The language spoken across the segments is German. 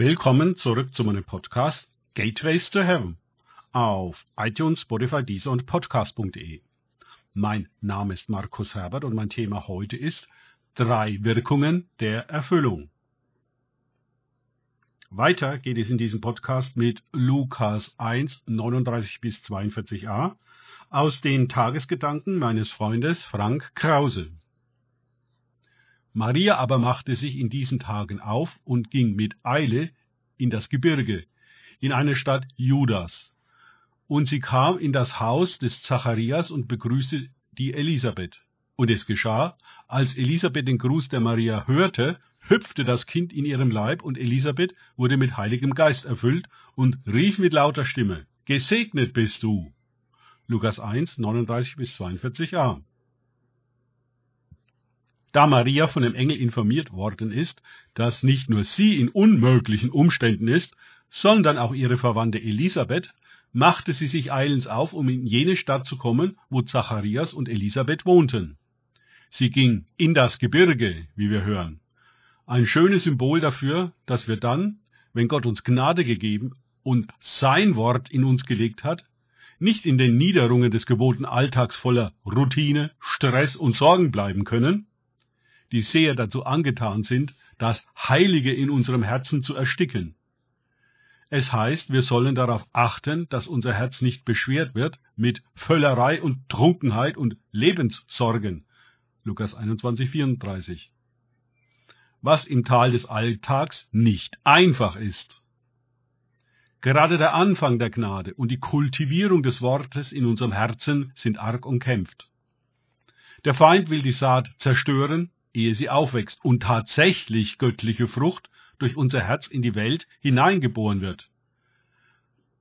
Willkommen zurück zu meinem Podcast Gateways to Heaven auf iTunes, Spotify, Deezer und Podcast.de. Mein Name ist Markus Herbert und mein Thema heute ist drei Wirkungen der Erfüllung. Weiter geht es in diesem Podcast mit Lukas 1, 39 bis 42a aus den Tagesgedanken meines Freundes Frank Krause. Maria aber machte sich in diesen Tagen auf und ging mit Eile in das Gebirge, in eine Stadt Judas. Und sie kam in das Haus des Zacharias und begrüßte die Elisabeth. Und es geschah, als Elisabeth den Gruß der Maria hörte, hüpfte das Kind in ihrem Leib, und Elisabeth wurde mit Heiligem Geist erfüllt und rief mit lauter Stimme, Gesegnet bist du. Lukas 1, 39 bis 42a. Da Maria von dem Engel informiert worden ist, dass nicht nur sie in unmöglichen Umständen ist, sondern auch ihre Verwandte Elisabeth, machte sie sich eilends auf, um in jene Stadt zu kommen, wo Zacharias und Elisabeth wohnten. Sie ging in das Gebirge, wie wir hören. Ein schönes Symbol dafür, dass wir dann, wenn Gott uns Gnade gegeben und sein Wort in uns gelegt hat, nicht in den Niederungen des gewohnten Alltags voller Routine, Stress und Sorgen bleiben können, die sehr dazu angetan sind, das Heilige in unserem Herzen zu ersticken. Es heißt, wir sollen darauf achten, dass unser Herz nicht beschwert wird mit Völlerei und Trunkenheit und Lebenssorgen. Lukas 21, 34. Was im Tal des Alltags nicht einfach ist. Gerade der Anfang der Gnade und die Kultivierung des Wortes in unserem Herzen sind arg umkämpft. Der Feind will die Saat zerstören ehe sie aufwächst und tatsächlich göttliche Frucht durch unser Herz in die Welt hineingeboren wird.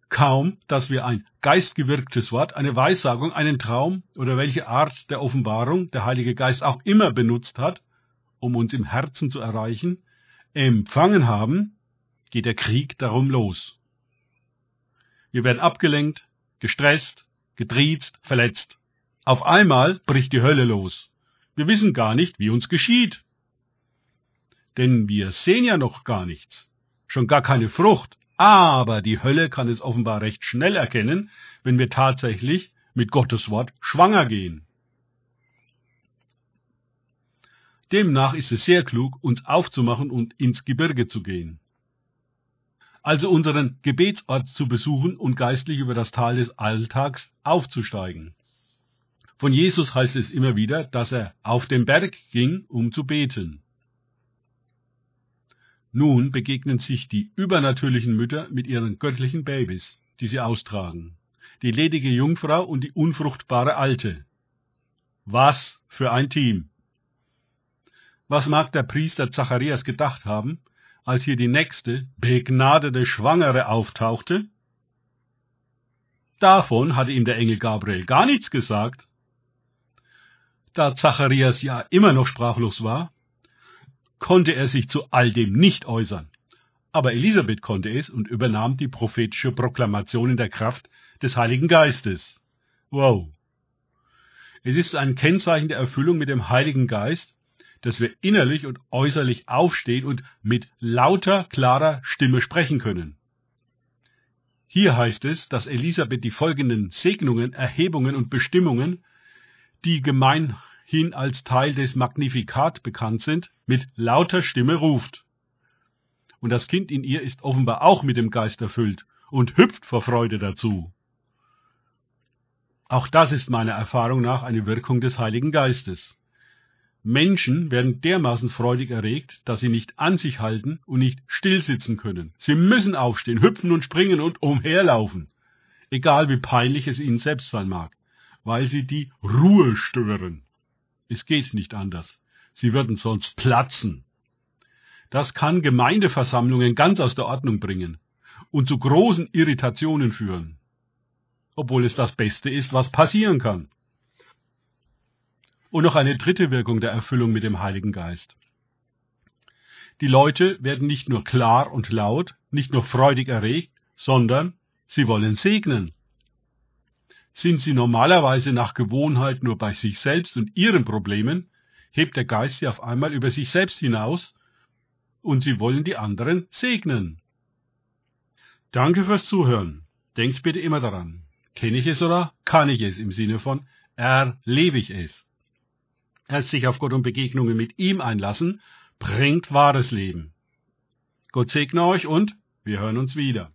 Kaum, dass wir ein geistgewirktes Wort, eine Weissagung, einen Traum oder welche Art der Offenbarung der Heilige Geist auch immer benutzt hat, um uns im Herzen zu erreichen, empfangen haben, geht der Krieg darum los. Wir werden abgelenkt, gestresst, getriezt, verletzt. Auf einmal bricht die Hölle los. Wir wissen gar nicht, wie uns geschieht. Denn wir sehen ja noch gar nichts, schon gar keine Frucht. Aber die Hölle kann es offenbar recht schnell erkennen, wenn wir tatsächlich mit Gottes Wort schwanger gehen. Demnach ist es sehr klug, uns aufzumachen und ins Gebirge zu gehen. Also unseren Gebetsort zu besuchen und geistlich über das Tal des Alltags aufzusteigen. Von Jesus heißt es immer wieder, dass er auf den Berg ging, um zu beten. Nun begegnen sich die übernatürlichen Mütter mit ihren göttlichen Babys, die sie austragen, die ledige Jungfrau und die unfruchtbare Alte. Was für ein Team! Was mag der Priester Zacharias gedacht haben, als hier die nächste, begnadete Schwangere auftauchte? Davon hatte ihm der Engel Gabriel gar nichts gesagt. Da Zacharias ja immer noch sprachlos war, konnte er sich zu all dem nicht äußern. Aber Elisabeth konnte es und übernahm die prophetische Proklamation in der Kraft des Heiligen Geistes. Wow. Es ist ein Kennzeichen der Erfüllung mit dem Heiligen Geist, dass wir innerlich und äußerlich aufstehen und mit lauter, klarer Stimme sprechen können. Hier heißt es, dass Elisabeth die folgenden Segnungen, Erhebungen und Bestimmungen, die gemein hin als Teil des Magnifikat bekannt sind, mit lauter Stimme ruft. Und das Kind in ihr ist offenbar auch mit dem Geist erfüllt und hüpft vor Freude dazu. Auch das ist meiner Erfahrung nach eine Wirkung des Heiligen Geistes. Menschen werden dermaßen freudig erregt, dass sie nicht an sich halten und nicht stillsitzen können. Sie müssen aufstehen, hüpfen und springen und umherlaufen, egal wie peinlich es ihnen selbst sein mag, weil sie die Ruhe stören. Es geht nicht anders. Sie würden sonst platzen. Das kann Gemeindeversammlungen ganz aus der Ordnung bringen und zu großen Irritationen führen, obwohl es das Beste ist, was passieren kann. Und noch eine dritte Wirkung der Erfüllung mit dem Heiligen Geist. Die Leute werden nicht nur klar und laut, nicht nur freudig erregt, sondern sie wollen segnen. Sind sie normalerweise nach Gewohnheit nur bei sich selbst und ihren Problemen, hebt der Geist sie auf einmal über sich selbst hinaus und sie wollen die anderen segnen. Danke fürs Zuhören. Denkt bitte immer daran. Kenne ich es oder kann ich es im Sinne von erlebe ich es? Erst sich auf Gott und Begegnungen mit ihm einlassen, bringt wahres Leben. Gott segne euch und wir hören uns wieder.